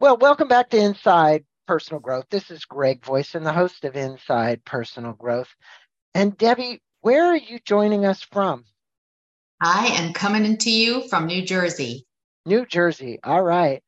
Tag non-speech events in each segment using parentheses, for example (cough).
Well, welcome back to Inside Personal Growth. This is Greg Voisin, the host of Inside Personal Growth. And Debbie, where are you joining us from? I am coming into you from New Jersey. New Jersey. All right.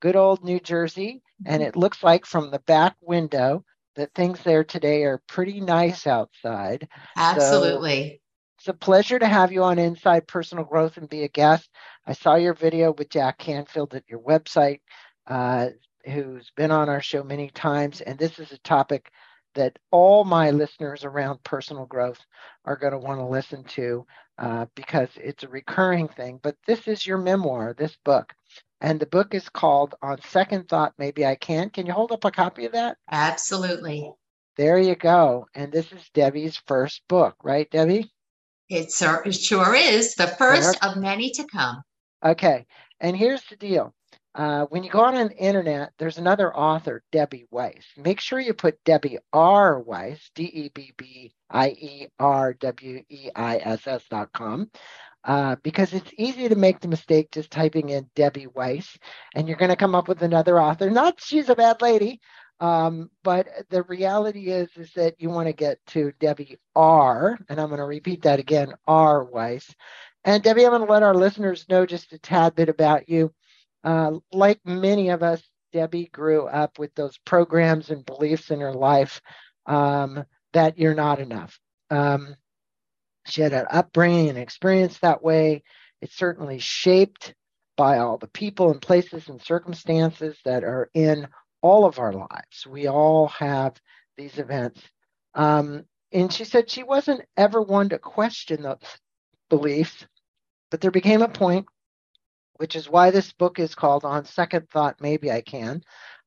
Good old New Jersey. Mm-hmm. And it looks like from the back window that things there today are pretty nice outside. Absolutely. So it's a pleasure to have you on Inside Personal Growth and be a guest. I saw your video with Jack Canfield at your website uh, who's been on our show many times. And this is a topic that all my listeners around personal growth are going to want to listen to uh, because it's a recurring thing. But this is your memoir, this book. And the book is called On Second Thought Maybe I Can. Can you hold up a copy of that? Absolutely. There you go. And this is Debbie's first book, right, Debbie? It sure is the first of many to come. Okay. And here's the deal uh, when you go on the internet, there's another author, Debbie Weiss. Make sure you put Debbie R. Weiss, D E B B I E R W E I S S dot com, uh, because it's easy to make the mistake just typing in Debbie Weiss, and you're going to come up with another author. Not she's a bad lady, um, but the reality is is that you want to get to Debbie R. And I'm going to repeat that again, R. Weiss. And Debbie, I'm going to let our listeners know just a tad bit about you. Uh, like many of us, Debbie grew up with those programs and beliefs in her life um, that you're not enough. Um, she had an upbringing and experience that way. It's certainly shaped by all the people and places and circumstances that are in all of our lives. We all have these events. Um, and she said she wasn't ever one to question those beliefs, but there became a point which is why this book is called On Second Thought, Maybe I Can,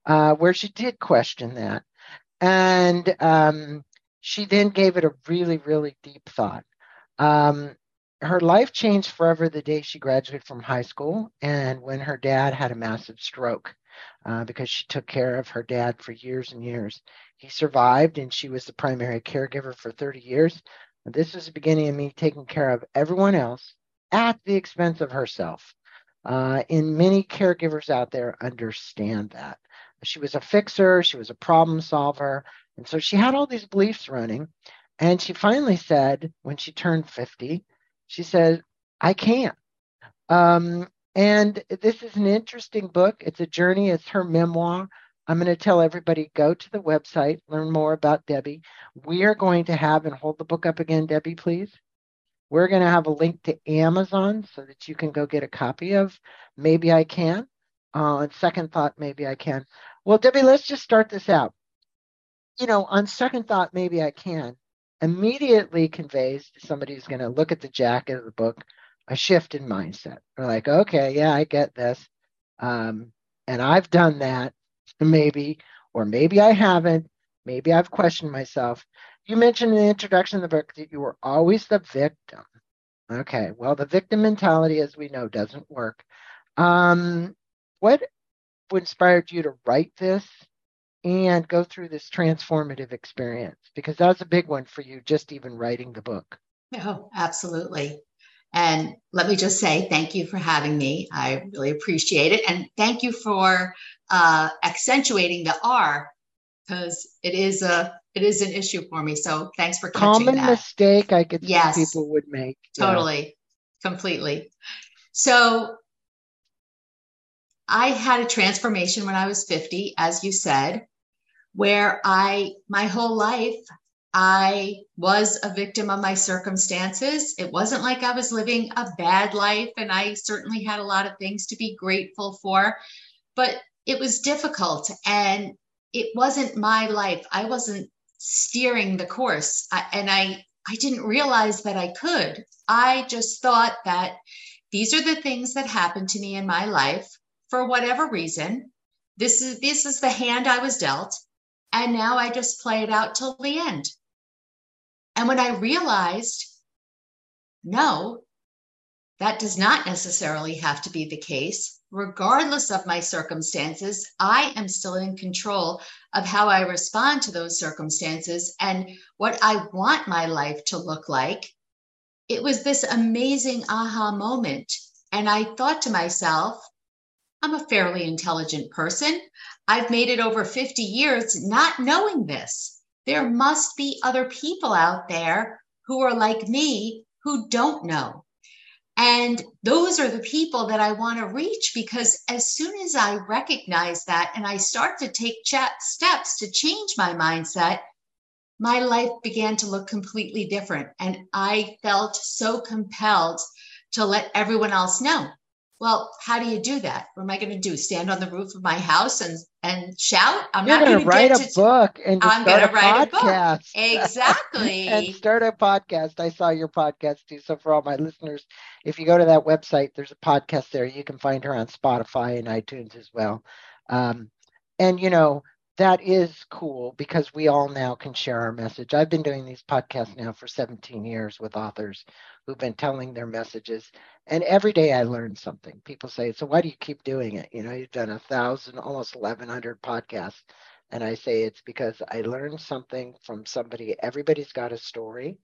uh, where she did question that. And um, she then gave it a really, really deep thought. Um, her life changed forever the day she graduated from high school and when her dad had a massive stroke uh, because she took care of her dad for years and years. He survived and she was the primary caregiver for 30 years. This was the beginning of me taking care of everyone else at the expense of herself. Uh, and many caregivers out there understand that. She was a fixer, she was a problem solver. And so she had all these beliefs running. And she finally said, when she turned 50, she said, I can't. Um, and this is an interesting book. It's a journey, it's her memoir. I'm going to tell everybody go to the website, learn more about Debbie. We are going to have, and hold the book up again, Debbie, please. We're going to have a link to Amazon so that you can go get a copy of Maybe I Can. Uh, on second thought, maybe I can. Well, Debbie, let's just start this out. You know, on second thought, maybe I can immediately conveys to somebody who's going to look at the jacket of the book a shift in mindset. They're like, okay, yeah, I get this. Um, and I've done that, (laughs) maybe, or maybe I haven't. Maybe I've questioned myself. You mentioned in the introduction of the book that you were always the victim. Okay, well, the victim mentality, as we know, doesn't work. Um, what inspired you to write this and go through this transformative experience? Because that was a big one for you, just even writing the book. Oh, absolutely. And let me just say thank you for having me. I really appreciate it. And thank you for uh, accentuating the R because it is a it is an issue for me. So thanks for catching common that. mistake I could yes, people would make. Totally, yeah. completely. So I had a transformation when I was 50, as you said, where I my whole life I was a victim of my circumstances. It wasn't like I was living a bad life, and I certainly had a lot of things to be grateful for, but it was difficult and it wasn't my life. I wasn't steering the course. And I, I didn't realize that I could. I just thought that these are the things that happened to me in my life for whatever reason. This is this is the hand I was dealt, and now I just play it out till the end. And when I realized, no, that does not necessarily have to be the case. Regardless of my circumstances, I am still in control of how I respond to those circumstances and what I want my life to look like. It was this amazing aha moment. And I thought to myself, I'm a fairly intelligent person. I've made it over 50 years not knowing this. There must be other people out there who are like me who don't know. And those are the people that I want to reach because as soon as I recognize that and I start to take steps to change my mindset, my life began to look completely different. And I felt so compelled to let everyone else know. Well, how do you do that? What am I going to do? Stand on the roof of my house and and shout? I'm You're not going to write a book and I'm going to write podcast. a (laughs) book. Exactly. and start a podcast. I saw your podcast too. So for all my listeners, if you go to that website, there's a podcast there. You can find her on Spotify and iTunes as well. Um, and you know, that is cool because we all now can share our message. I've been doing these podcasts now for 17 years with authors who've been telling their messages. And every day I learn something. People say, So why do you keep doing it? You know, you've done a thousand, almost 1,100 podcasts. And I say it's because I learned something from somebody. Everybody's got a story,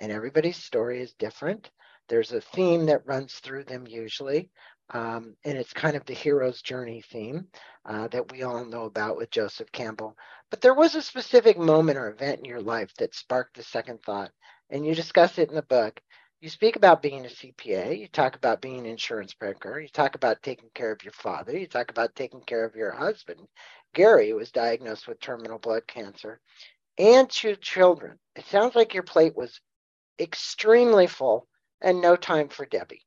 and everybody's story is different. There's a theme that runs through them usually. Um, and it's kind of the hero's journey theme uh, that we all know about with Joseph Campbell. But there was a specific moment or event in your life that sparked the second thought, and you discuss it in the book. You speak about being a CPA, you talk about being an insurance broker, you talk about taking care of your father, you talk about taking care of your husband. Gary was diagnosed with terminal blood cancer and two children. It sounds like your plate was extremely full and no time for Debbie.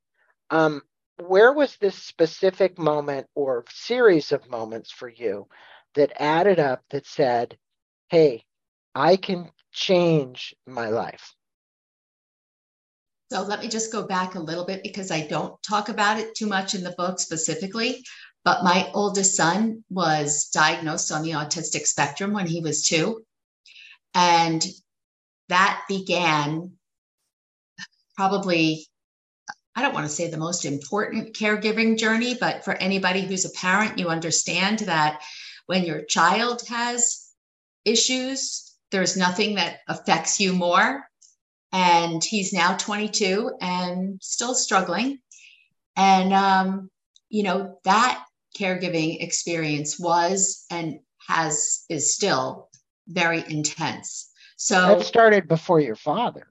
Um, where was this specific moment or series of moments for you that added up that said, hey, I can change my life? So let me just go back a little bit because I don't talk about it too much in the book specifically. But my oldest son was diagnosed on the autistic spectrum when he was two. And that began probably I don't want to say the most important caregiving journey, but for anybody who's a parent, you understand that when your child has issues, there's nothing that affects you more. And he's now 22 and still struggling. And, um, you know, that caregiving experience was and has, is still very intense. So that started before your father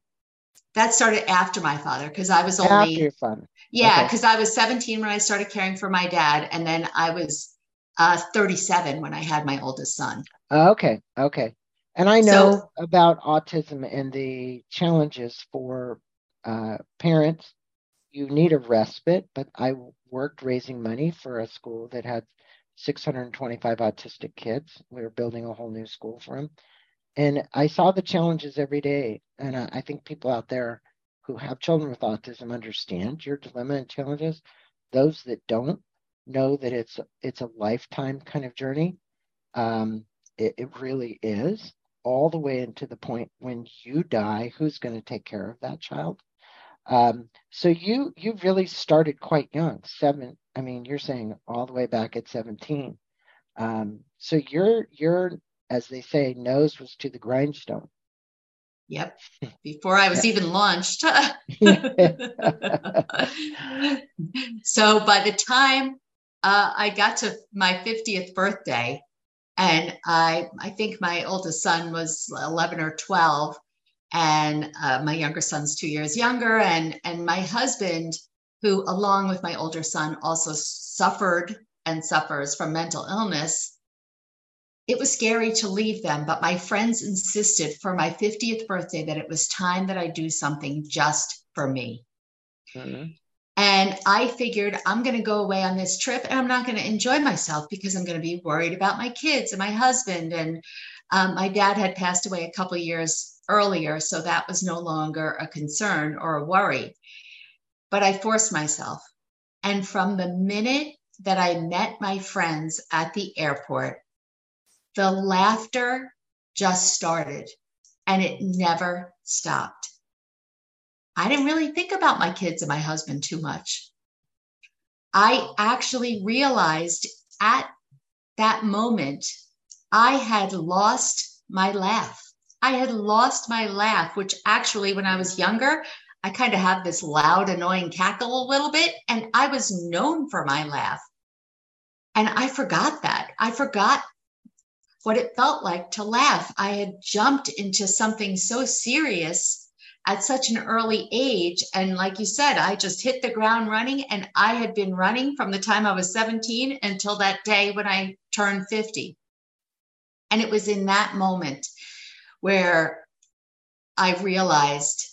that started after my father because I was only after your father. Yeah, because okay. I was 17 when I started caring for my dad, and then I was uh, 37 when I had my oldest son. Okay, okay. And I know so, about autism and the challenges for uh, parents. You need a respite, but I worked raising money for a school that had 625 autistic kids. We were building a whole new school for them and I saw the challenges every day. And I, I think people out there who have children with autism understand your dilemma and challenges. Those that don't know that it's it's a lifetime kind of journey. Um, it, it really is all the way into the point when you die. Who's going to take care of that child? Um, so you you really started quite young, seven. I mean, you're saying all the way back at 17. Um, so you're you're as they say, nose was to the grindstone. Yep. Before I was even launched. (laughs) so by the time uh, I got to my 50th birthday, and I, I think my oldest son was 11 or 12, and uh, my younger son's two years younger, and and my husband, who along with my older son also suffered and suffers from mental illness, it was scary to leave them, but my friends insisted for my 50th birthday that it was time that I do something just for me. Mm-hmm. And I figured I'm going to go away on this trip and I'm not going to enjoy myself because I'm going to be worried about my kids and my husband. And um, my dad had passed away a couple years earlier, so that was no longer a concern or a worry. But I forced myself. And from the minute that I met my friends at the airport, the laughter just started and it never stopped. I didn't really think about my kids and my husband too much. I actually realized at that moment I had lost my laugh. I had lost my laugh, which actually, when I was younger, I kind of had this loud, annoying cackle a little bit, and I was known for my laugh. And I forgot that. I forgot what it felt like to laugh. I had jumped into something so serious at such an early age. And like you said, I just hit the ground running. And I had been running from the time I was 17 until that day when I turned 50. And it was in that moment where I realized,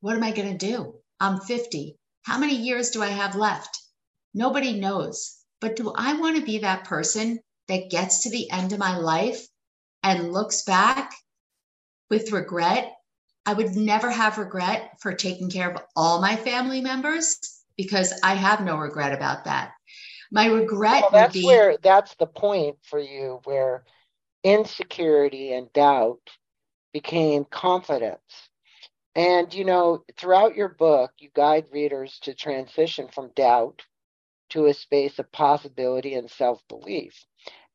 what am I going to do? I'm 50. How many years do I have left? Nobody knows. But do I want to be that person that gets to the end of my life and looks back with regret? I would never have regret for taking care of all my family members because I have no regret about that. My regret well, that's would be where that's the point for you where insecurity and doubt became confidence. And you know, throughout your book, you guide readers to transition from doubt to a space of possibility and self belief.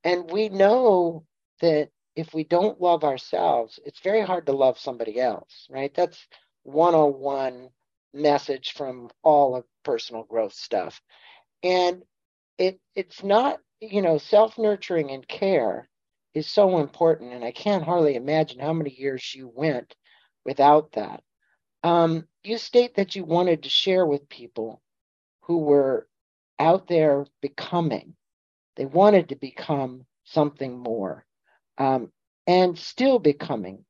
And we know that if we don't love ourselves, it's very hard to love somebody else, right? That's 101 message from all of personal growth stuff. And it it's not, you know, self-nurturing and care is so important. And I can't hardly imagine how many years you went without that. Um, you state that you wanted to share with people who were out there becoming. They wanted to become something more um, and still becoming.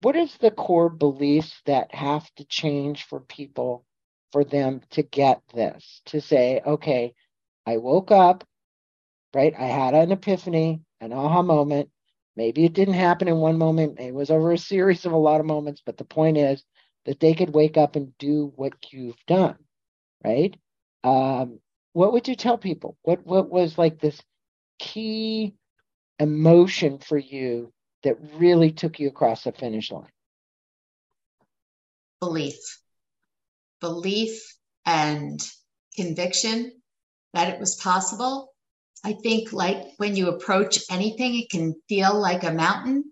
What is the core beliefs that have to change for people for them to get this? To say, okay, I woke up, right? I had an epiphany, an aha moment. Maybe it didn't happen in one moment, it was over a series of a lot of moments, but the point is that they could wake up and do what you've done, right? Um, what would you tell people? What what was like this key emotion for you that really took you across the finish line? Belief. Belief and conviction that it was possible. I think like when you approach anything, it can feel like a mountain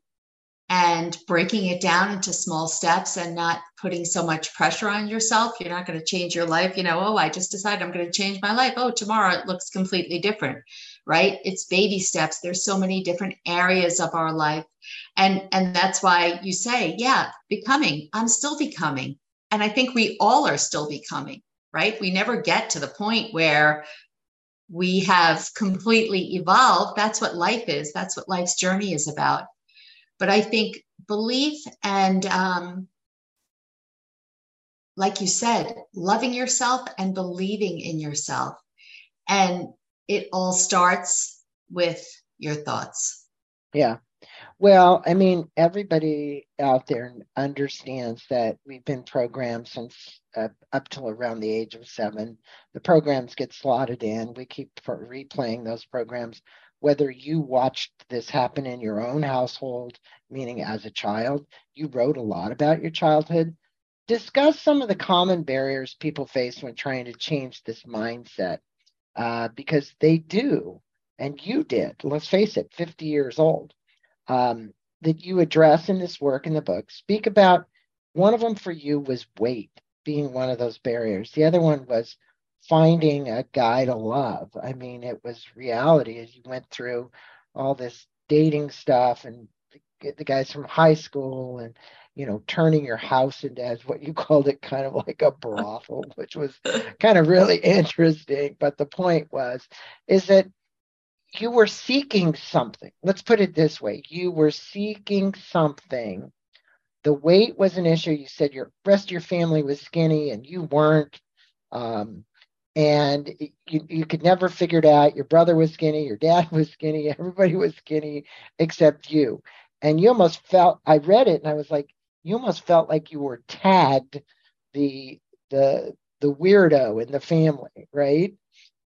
and breaking it down into small steps and not putting so much pressure on yourself. You're not going to change your life. You know, oh, I just decided I'm going to change my life. Oh, tomorrow it looks completely different, right? It's baby steps. There's so many different areas of our life. And and that's why you say, yeah, becoming. I'm still becoming. And I think we all are still becoming, right? We never get to the point where we have completely evolved. That's what life is. That's what life's journey is about but I think belief and, um, like you said, loving yourself and believing in yourself. And it all starts with your thoughts. Yeah. Well, I mean, everybody out there understands that we've been programmed since uh, up till around the age of seven. The programs get slotted in. We keep replaying those programs whether you watched this happen in your own household, meaning as a child, you wrote a lot about your childhood. Discuss some of the common barriers people face when trying to change this mindset, uh, because they do, and you did. Let's face it, 50 years old. Um, that you address in this work in the book. Speak about one of them for you was weight being one of those barriers. The other one was finding a guy to love. I mean, it was reality as you went through all this dating stuff and the, guys from high school and you know turning your house into as what you (laughs) called it kind of like a brothel which was kind of really (laughs) interesting. But the point was is that you were seeking something. Let's put it this way. You were seeking something. The weight was an issue. You said your rest of your family was skinny and you weren't um, and you, you could never figure it out. Your brother was skinny, your dad (laughs) was skinny, everybody was skinny except you. And you almost felt I read it and I was like, you almost felt like you were tagged the the the weirdo in the family, right?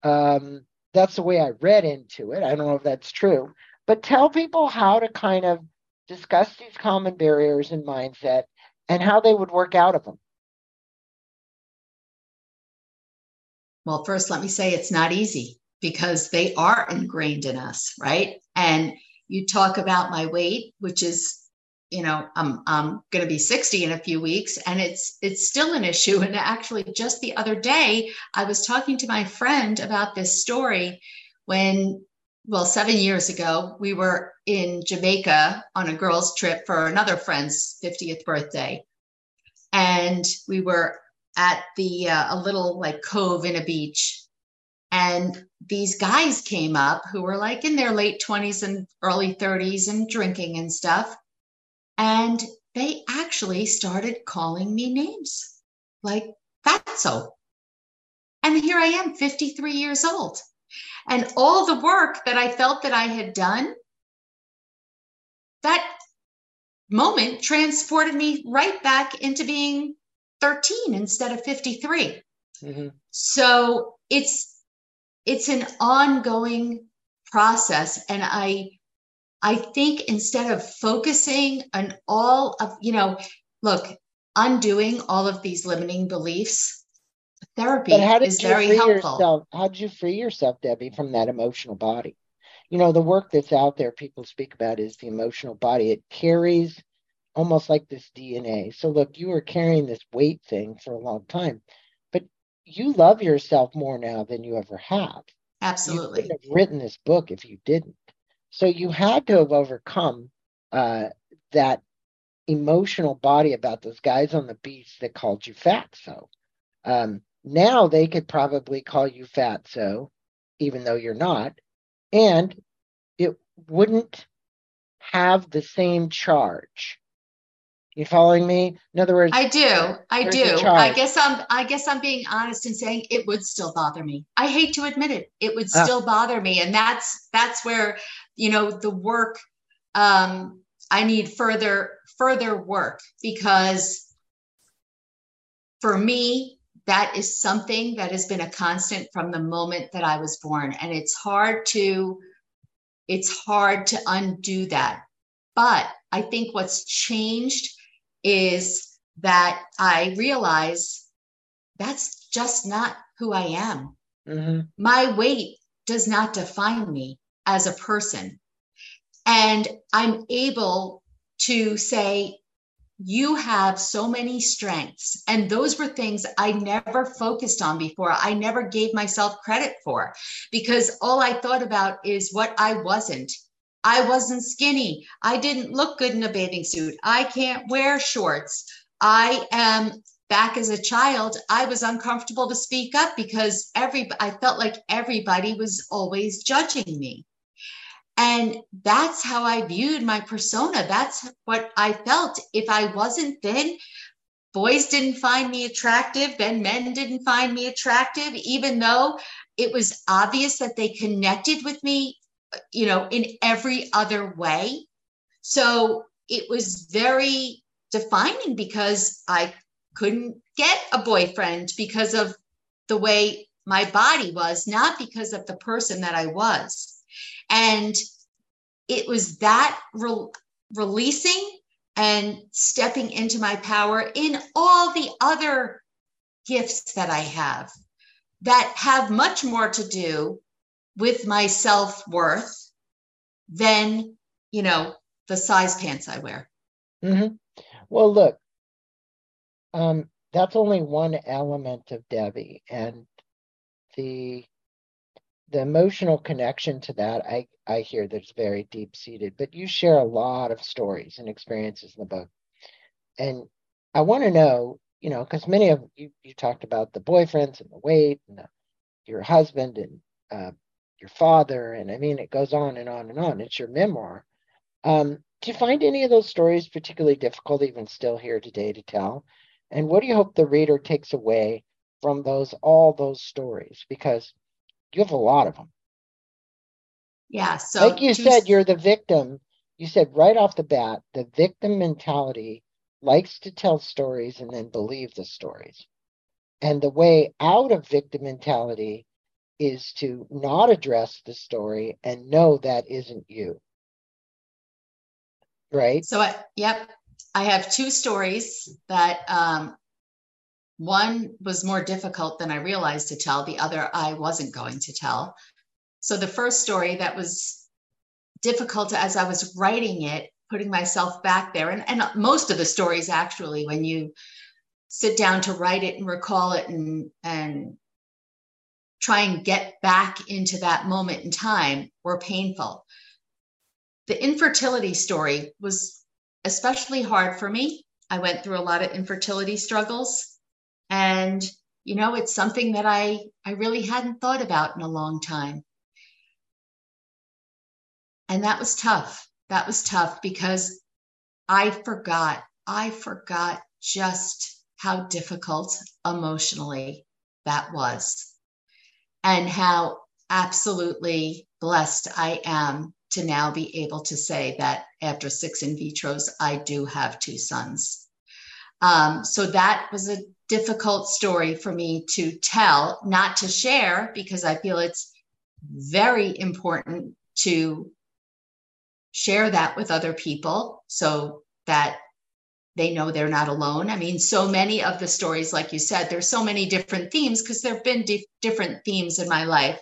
Um, that's the way I read into it. I don't know if that's true, but tell people how to kind of discuss these common barriers in mindset and how they would work out of them. Well, first, let me say it's not easy because they are ingrained in us, right? And you talk about my weight, which is, you know, I'm I'm going to be 60 in a few weeks, and it's it's still an issue. And actually, just the other day, I was talking to my friend about this story when, well, seven years ago, we were in Jamaica on a girls' trip for another friend's 50th birthday. And we were at the, uh, a little like cove in a beach. And these guys came up who were like in their late 20s and early 30s and drinking and stuff. And they actually started calling me names like fatso. And here I am, 53 years old. And all the work that I felt that I had done, that moment transported me right back into being 13 instead of 53. Mm-hmm. So it's it's an ongoing process and I I think instead of focusing on all of, you know, look, undoing all of these limiting beliefs, therapy is very helpful. Yourself, how did you free yourself, Debbie, from that emotional body? You know, the work that's out there people speak about is the emotional body. It carries almost like this DNA. So, look, you were carrying this weight thing for a long time, but you love yourself more now than you ever have. Absolutely. You have written this book if you didn't. So you had to have overcome uh, that emotional body about those guys on the beach that called you fat. So um, now they could probably call you fat. So even though you're not, and it wouldn't have the same charge you following me? In other words, I do. I do. I guess I'm I guess I'm being honest and saying it would still bother me. I hate to admit it. It would ah. still bother me. And that's that's where, you know, the work um I need further further work because for me that is something that has been a constant from the moment that I was born and it's hard to it's hard to undo that. But I think what's changed is that I realize that's just not who I am. Mm-hmm. My weight does not define me as a person. And I'm able to say, you have so many strengths. And those were things I never focused on before. I never gave myself credit for because all I thought about is what I wasn't I wasn't skinny. I didn't look good in a bathing suit. I can't wear shorts. I am back as a child. I was uncomfortable to speak up because every I felt like everybody was always judging me. And that's how I viewed my persona. That's what I felt. If I wasn't thin, boys didn't find me attractive, then men didn't find me attractive, even though it was obvious that they connected with me you know, in every other way. So it was very defining because I couldn't get a boyfriend because of the way my body was, not because of the person that I was. And it was that re- releasing and stepping into my power in all the other gifts that I have that have much more to do with my self worth than, you know, the size pants I wear. Mm-hmm. Well, look, um, that's only one element of Debbie, and the the emotional connection to that I I hear that's very deep seated. But you share a lot of stories and experiences in the book, and I want to know, you know, because many of you you talked about the boyfriends and the weight and the, your husband and uh, your father, and I mean, it goes on and on and on. It's your memoir. Um, do you find any of those stories particularly difficult, even still here today, to tell? And what do you hope the reader takes away from those all those stories? Because you have a lot of them. Yeah. So, like you said, you're the victim. You said right off the bat, the victim mentality likes to tell stories and then believe the stories. And the way out of victim mentality is to not address the story and know that isn't you. Right? So, I, yep, I have two stories that um, one was more difficult than I realized to tell, the other I wasn't going to tell. So, the first story that was difficult as I was writing it, putting myself back there, and, and most of the stories actually, when you sit down to write it and recall it and and try and get back into that moment in time were painful. The infertility story was especially hard for me. I went through a lot of infertility struggles and you know it's something that I I really hadn't thought about in a long time. And that was tough. That was tough because I forgot. I forgot just how difficult emotionally that was and how absolutely blessed I am to now be able to say that after six in vitros, I do have two sons. Um, so that was a difficult story for me to tell, not to share, because I feel it's very important to share that with other people so that they know they're not alone. I mean, so many of the stories, like you said, there's so many different themes because there have been di- different themes in my life.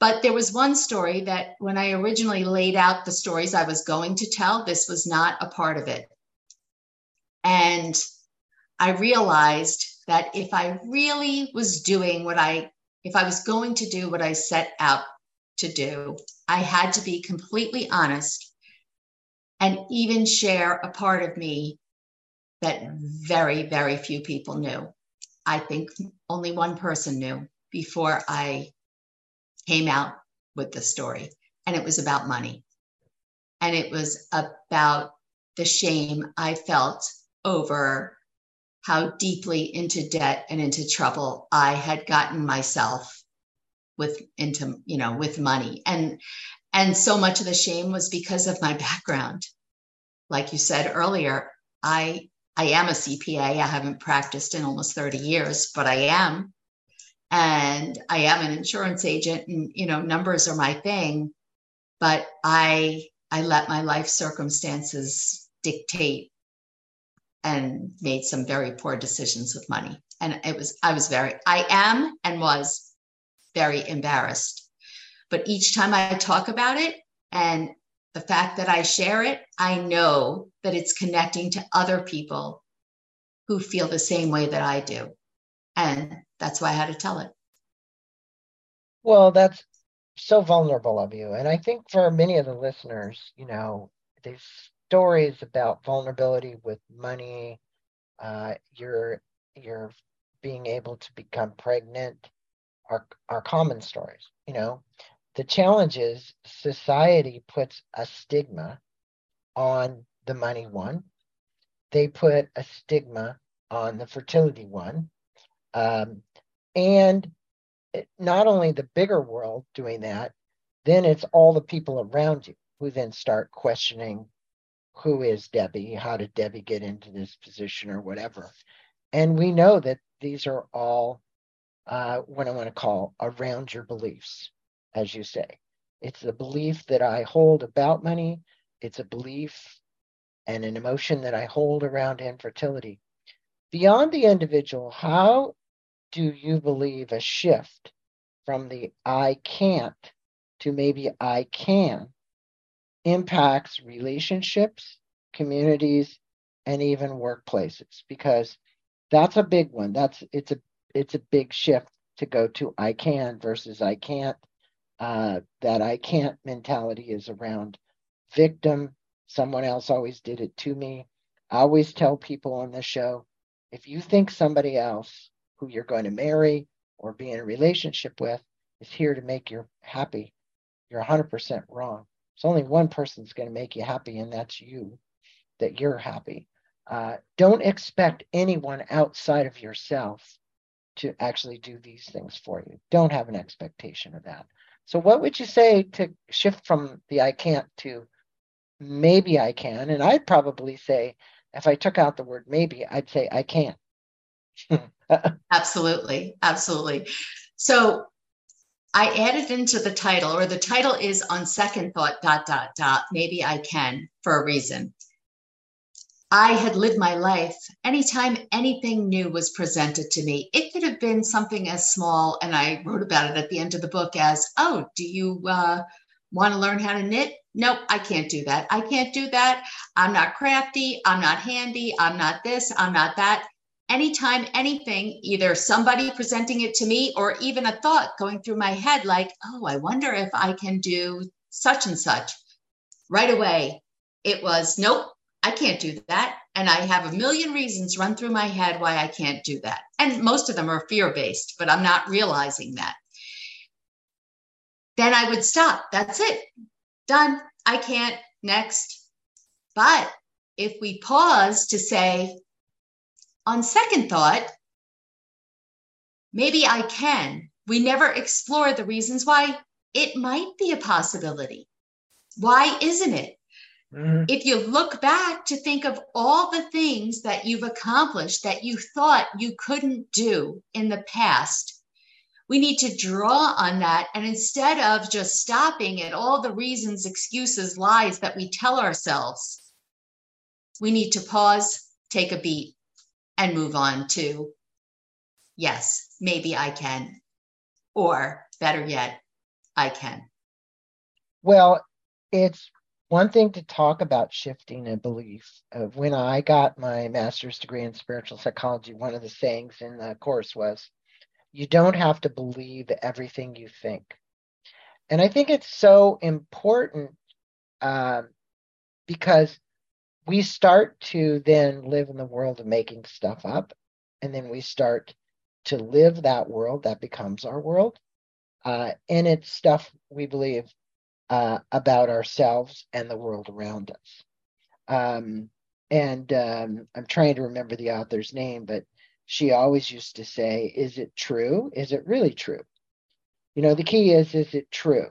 But there was one story that when I originally laid out the stories I was going to tell, this was not a part of it. And I realized that if I really was doing what I, if I was going to do what I set out to do, I had to be completely honest and even share a part of me that very, very few people knew. I think only one person knew before I came out with the story, and it was about money. And it was about the shame I felt over how deeply into debt and into trouble I had gotten myself with into you know with money and and so much of the shame was because of my background like you said earlier i i am a cpa i haven't practiced in almost 30 years but i am. And i am an insurance agent and you know numbers are my thing but i i let my life circumstances dictate and made some very poor decisions with money. And it was i was very i am and was very embarrassed. But each time I talk about it and the fact that I share it, I know that it's connecting to other people who feel the same way that I do. And that's why I had to tell it. Well, that's so vulnerable of you. And I think for many of the listeners, you know, these stories about vulnerability with money, uh, you're you're being able to become pregnant, are, are common stories. You know, the challenge is society puts a stigma on the money one. They put a stigma on the fertility one. Um, and not only the bigger world doing that, then it's all the people around you who then start questioning who is Debbie? How did Debbie get into this position or whatever? And we know that these are all uh, what I want to call around your beliefs, as you say. It's the belief that I hold about money. It's a belief and an emotion that I hold around infertility. Beyond the individual, how do you believe a shift from the I can't to maybe I can impacts relationships, communities, and even workplaces? Because that's a big one. That's it's a it's a big shift to go to I can versus I can't. Uh, that I can't mentality is around victim. Someone else always did it to me. I always tell people on the show if you think somebody else who you're going to marry or be in a relationship with is here to make you happy, you're 100% wrong. It's only one person's going to make you happy, and that's you, that you're happy. Uh, don't expect anyone outside of yourself to actually do these things for you. Don't have an expectation of that. So, what would you say to shift from the I can't to maybe I can? And I'd probably say, if I took out the word maybe, I'd say I can. (laughs) absolutely. Absolutely. So, I added into the title, or the title is on second thought, dot, dot, dot, maybe I can for a reason. I had lived my life. Anytime anything new was presented to me, it could have been something as small, and I wrote about it at the end of the book as, oh, do you uh, want to learn how to knit? Nope, I can't do that. I can't do that. I'm not crafty. I'm not handy. I'm not this. I'm not that. anytime anything, either somebody presenting it to me or even a thought going through my head, like, oh, I wonder if I can do such and such, right away, it was, nope, I can't do that. And I have a million reasons run through my head why I can't do that. And most of them are fear based, but I'm not realizing that. Then I would stop. That's it. Done. I can't. Next. But if we pause to say, on second thought, maybe I can, we never explore the reasons why it might be a possibility. Why isn't it? Mm-hmm. If you look back to think of all the things that you've accomplished that you thought you couldn't do in the past, we need to draw on that. And instead of just stopping at all the reasons, excuses, lies that we tell ourselves, we need to pause, take a beat, and move on to yes, maybe I can. Or better yet, I can. Well, it's one thing to talk about shifting a belief. Of when I got my master's degree in spiritual psychology, one of the sayings in the course was, you don't have to believe everything you think. And I think it's so important um, because we start to then live in the world of making stuff up. And then we start to live that world that becomes our world. Uh, and it's stuff we believe uh, about ourselves and the world around us. Um, and um, I'm trying to remember the author's name, but she always used to say, Is it true? Is it really true? You know, the key is, is it true?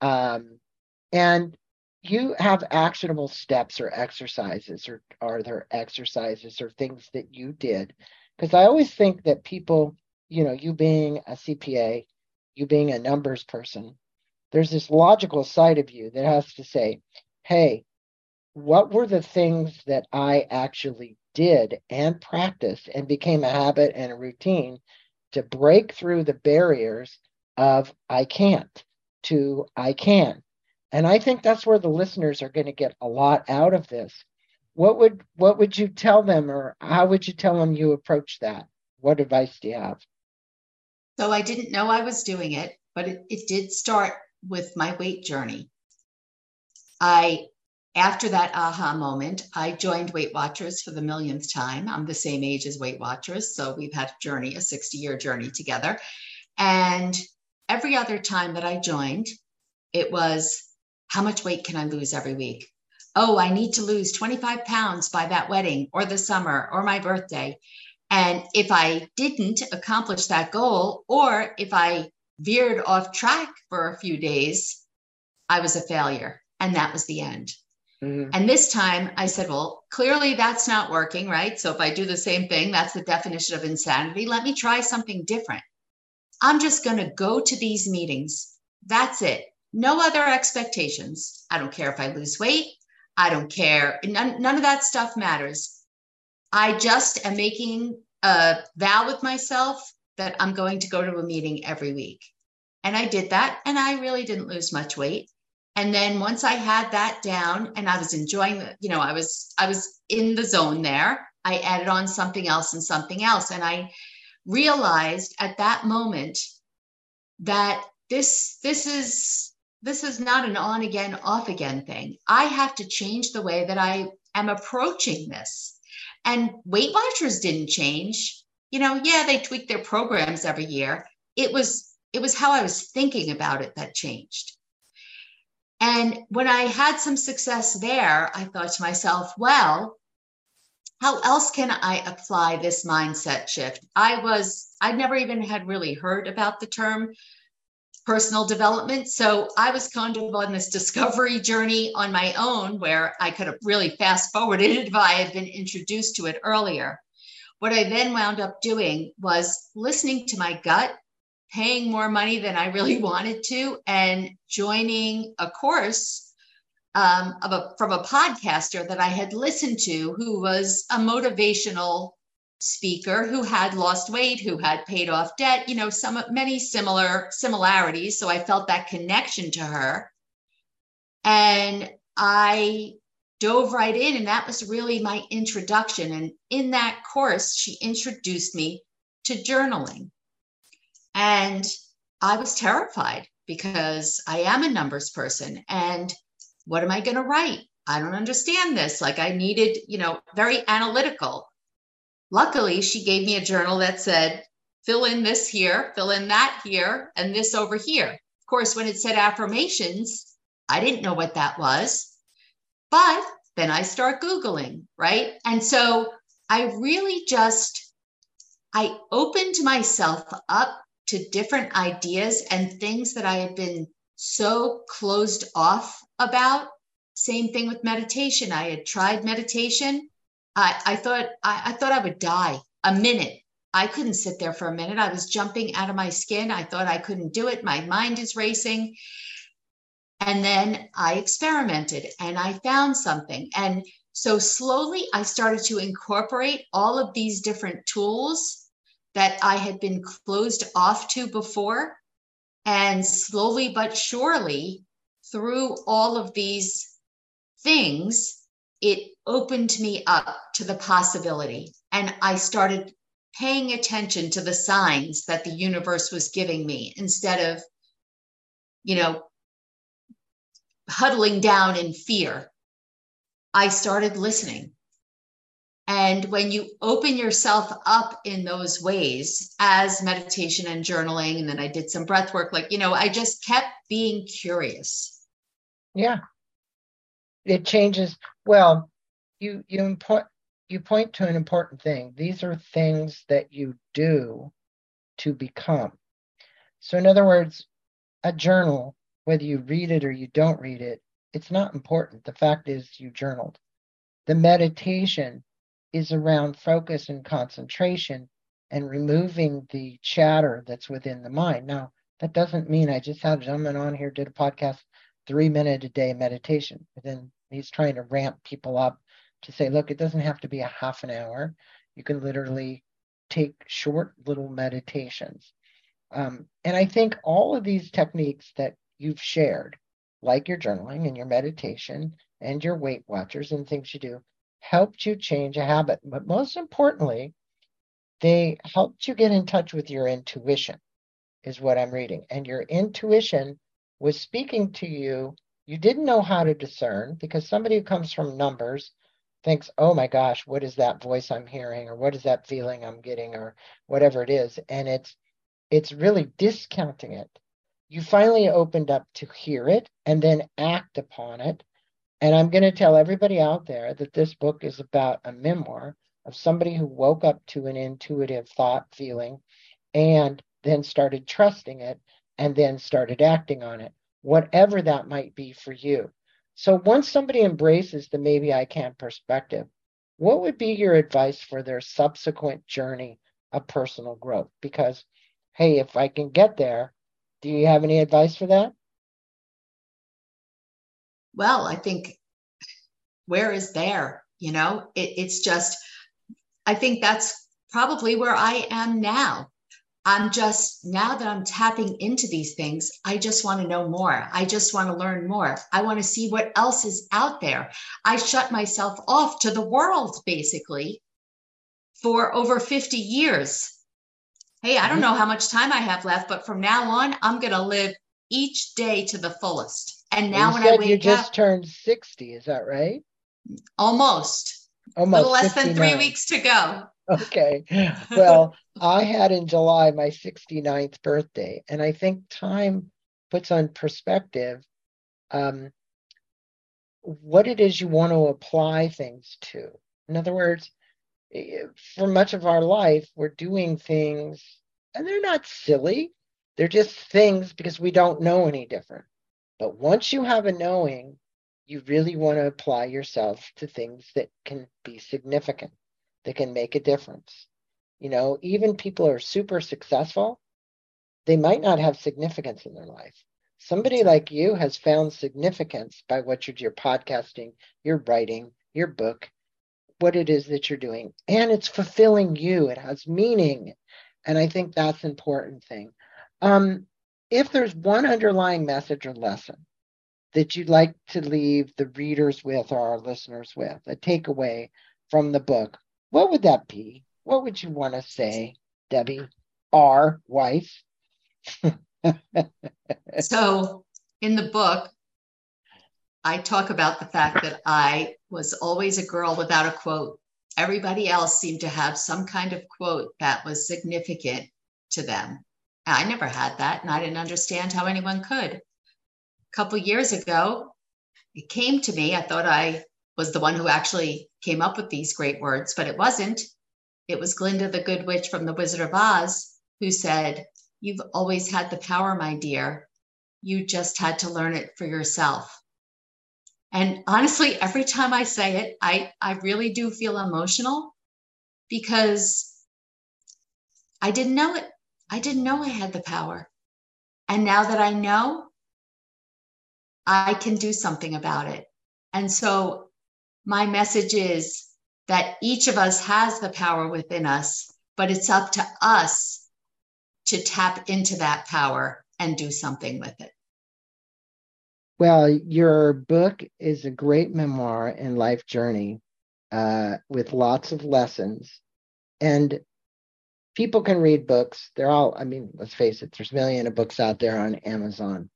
Um, and you have actionable steps or exercises, or are there exercises or things that you did? Because I always think that people, you know, you being a CPA, you being a numbers person, there's this logical side of you that has to say, hey, what were the things that I actually did and practiced and became a habit and a routine to break through the barriers of I can't to I can? And I think that's where the listeners are going to get a lot out of this. What would what would you tell them or how would you tell them you approach that? What advice do you have? So I didn't know I was doing it, but it, it did start with my weight journey. I after that aha moment, I joined Weight Watchers for the millionth time. I'm the same age as Weight Watchers, so we've had a journey, a 60 year journey together. And every other time that I joined, it was how much weight can I lose every week? Oh, I need to lose 25 pounds by that wedding or the summer or my birthday. And if I didn't accomplish that goal, or if I veered off track for a few days, I was a failure. And that was the end. Mm-hmm. And this time I said, well, clearly that's not working, right? So if I do the same thing, that's the definition of insanity. Let me try something different. I'm just going to go to these meetings. That's it no other expectations. I don't care if I lose weight. I don't care. None, none of that stuff matters. I just am making a vow with myself that I'm going to go to a meeting every week. And I did that and I really didn't lose much weight. And then once I had that down and I was enjoying the, you know, I was I was in the zone there, I added on something else and something else. And I realized at that moment that this this is this is not an on again, off again thing. I have to change the way that I am approaching this. And Weight Watchers didn't change. You know, yeah, they tweak their programs every year. It was it was how I was thinking about it that changed. And when I had some success there, I thought to myself, well, how else can I apply this mindset shift? I was, I never even had really heard about the term personal development. So I was kind of on this discovery journey on my own where I could have really fast forwarded it if I had been introduced to it earlier. What I then wound up doing was listening to my gut, paying more money than I really (laughs) wanted to, and joining a course um, a, from a podcaster that I had listened to who was a motivational speaker who had lost weight, who had paid off debt, you know, some many similar similarities. So I felt that connection to her. And I dove right in. And that was really my introduction. And in that course, she introduced me to journaling. And I was terrified because I am a numbers person. And what am I going to write? I don't understand this. Like I needed, you know, very analytical. Luckily, she gave me a journal that said, fill in this here, fill in that here, and this over here. Of course, when it said affirmations, I didn't know what that was. But then I start Googling, right? And so I really just, I opened myself up to different ideas and things that I had been so closed off about. Same thing with meditation. I had tried meditation. I, I thought I, I thought I would die a minute. I couldn't sit there for a minute. I was jumping out of my skin. I thought I couldn't do it. My mind is racing. And then I experimented and I found something. And so slowly I started to incorporate all of these different tools that I had been closed off to before. And slowly but surely, through all of these things, it opened me up to the possibility. And I started paying attention to the signs that the universe was giving me instead of, you know, huddling down in fear. I started listening. And when you open yourself up in those ways, as meditation and journaling, and then I did some breath work, like, you know, I just kept being curious. Yeah. It changes. Well, you, you, impo- you point to an important thing. These are things that you do to become. So, in other words, a journal, whether you read it or you don't read it, it's not important. The fact is, you journaled. The meditation is around focus and concentration and removing the chatter that's within the mind. Now, that doesn't mean I just had a gentleman on here did a podcast, three minute a day meditation. Then he's trying to ramp people up to say, look, it doesn't have to be a half an hour. You can literally take short little meditations. Um, and I think all of these techniques that you've shared, like your journaling and your meditation and your Weight Watchers and things you do, helped you change a habit. But most importantly, they helped you get in touch with your intuition, is what I'm reading. And your intuition was speaking to you. You didn't know how to discern because somebody who comes from numbers thinks, oh my gosh, what is that voice I'm hearing, or what is that feeling I'm getting, or whatever it is. And it's it's really discounting it. You finally opened up to hear it and then act upon it and I'm going to tell everybody out there that this book is about a memoir of somebody who woke up to an intuitive thought, feeling, and then started trusting it and then started acting on it, whatever that might be for you. So once somebody embraces the maybe I can perspective, what would be your advice for their subsequent journey of personal growth? Because, hey, if I can get there, do you have any advice for that? well, I think where is there? You know, it, it's just, I think that's probably where I am now. I'm just, now that I'm tapping into these things, I just want to know more. I just want to learn more. I want to see what else is out there. I shut myself off to the world basically for over 50 years. Hey, I don't mm-hmm. know how much time I have left, but from now on, I'm going to live each day to the fullest. And now you when I wake you just up, turned 60, is that right? Almost. Almost. A little less 59. than three weeks to go. (laughs) Okay. (laughs) Well, I had in July my 69th birthday, and I think time puts on perspective um, what it is you want to apply things to. In other words, for much of our life, we're doing things, and they're not silly. They're just things because we don't know any different. But once you have a knowing, you really want to apply yourself to things that can be significant, that can make a difference. You know, even people are super successful, they might not have significance in their life. Somebody like you has found significance by what you're, your podcasting, your writing, your book, what it is that you're doing. And it's fulfilling you. It has meaning. And I think that's an important thing. Um, if there's one underlying message or lesson that you'd like to leave the readers with or our listeners with, a takeaway from the book, what would that be? What would you want to say, Debbie, our wife? (laughs) so, in the book, I talk about the fact that I was always a girl without a quote. Everybody else seemed to have some kind of quote that was significant to them. I never had that, and I didn't understand how anyone could. A couple years ago, it came to me. I thought I was the one who actually came up with these great words, but it wasn't. It was Glinda the Good Witch from The Wizard of Oz who said, You've always had the power, my dear. You just had to learn it for yourself. And honestly, every time I say it, I, I really do feel emotional because I didn't know it. I didn't know I had the power. And now that I know, I can do something about it. And so my message is that each of us has the power within us, but it's up to us to tap into that power and do something with it. Well, your book is a great memoir and life journey uh, with lots of lessons. And people can read books. They're all, I mean, let's face it, there's a million of books out there on Amazon.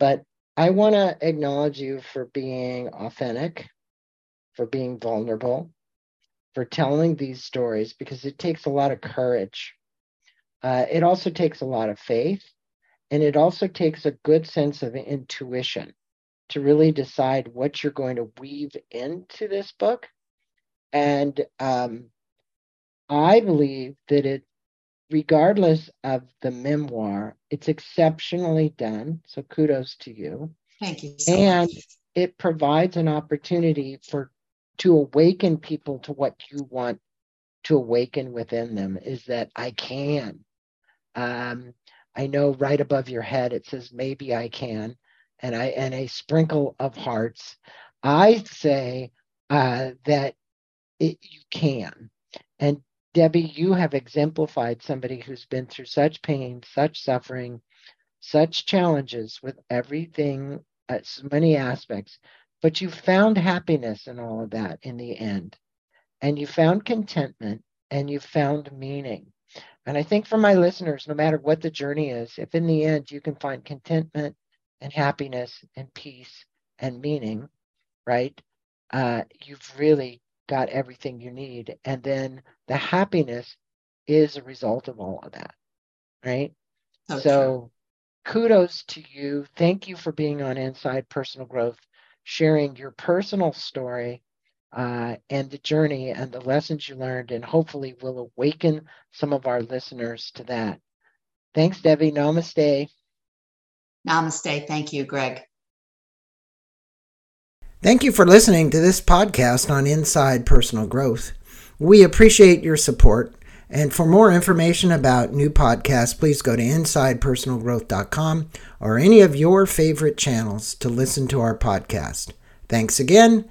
But I want to acknowledge you for being authentic, for being vulnerable, for telling these stories because it takes a lot of courage. Uh, it also takes a lot of faith and it also takes a good sense of intuition to really decide what you're going to weave into this book. And um, I believe that it, regardless of the memoir, it's exceptionally done. So kudos to you. Thank you. So and much. it provides an opportunity for to awaken people to what you want to awaken within them is that I can. Um, I know right above your head it says maybe I can, and I and a sprinkle of hearts. I say uh, that it, you can, and Debbie, you have exemplified somebody who's been through such pain, such suffering, such challenges with everything, uh, so many aspects, but you found happiness in all of that in the end, and you found contentment, and you found meaning. And I think for my listeners, no matter what the journey is, if in the end you can find contentment and happiness and peace and meaning, right? Uh, you've really got everything you need. And then the happiness is a result of all of that, right? So, so kudos to you. Thank you for being on Inside Personal Growth, sharing your personal story uh, and the journey and the lessons you learned, and hopefully will awaken some of our listeners to that. Thanks, Debbie. Namaste. Namaste. Thank you, Greg. Thank you for listening to this podcast on Inside Personal Growth. We appreciate your support. And for more information about new podcasts, please go to InsidePersonalGrowth.com or any of your favorite channels to listen to our podcast. Thanks again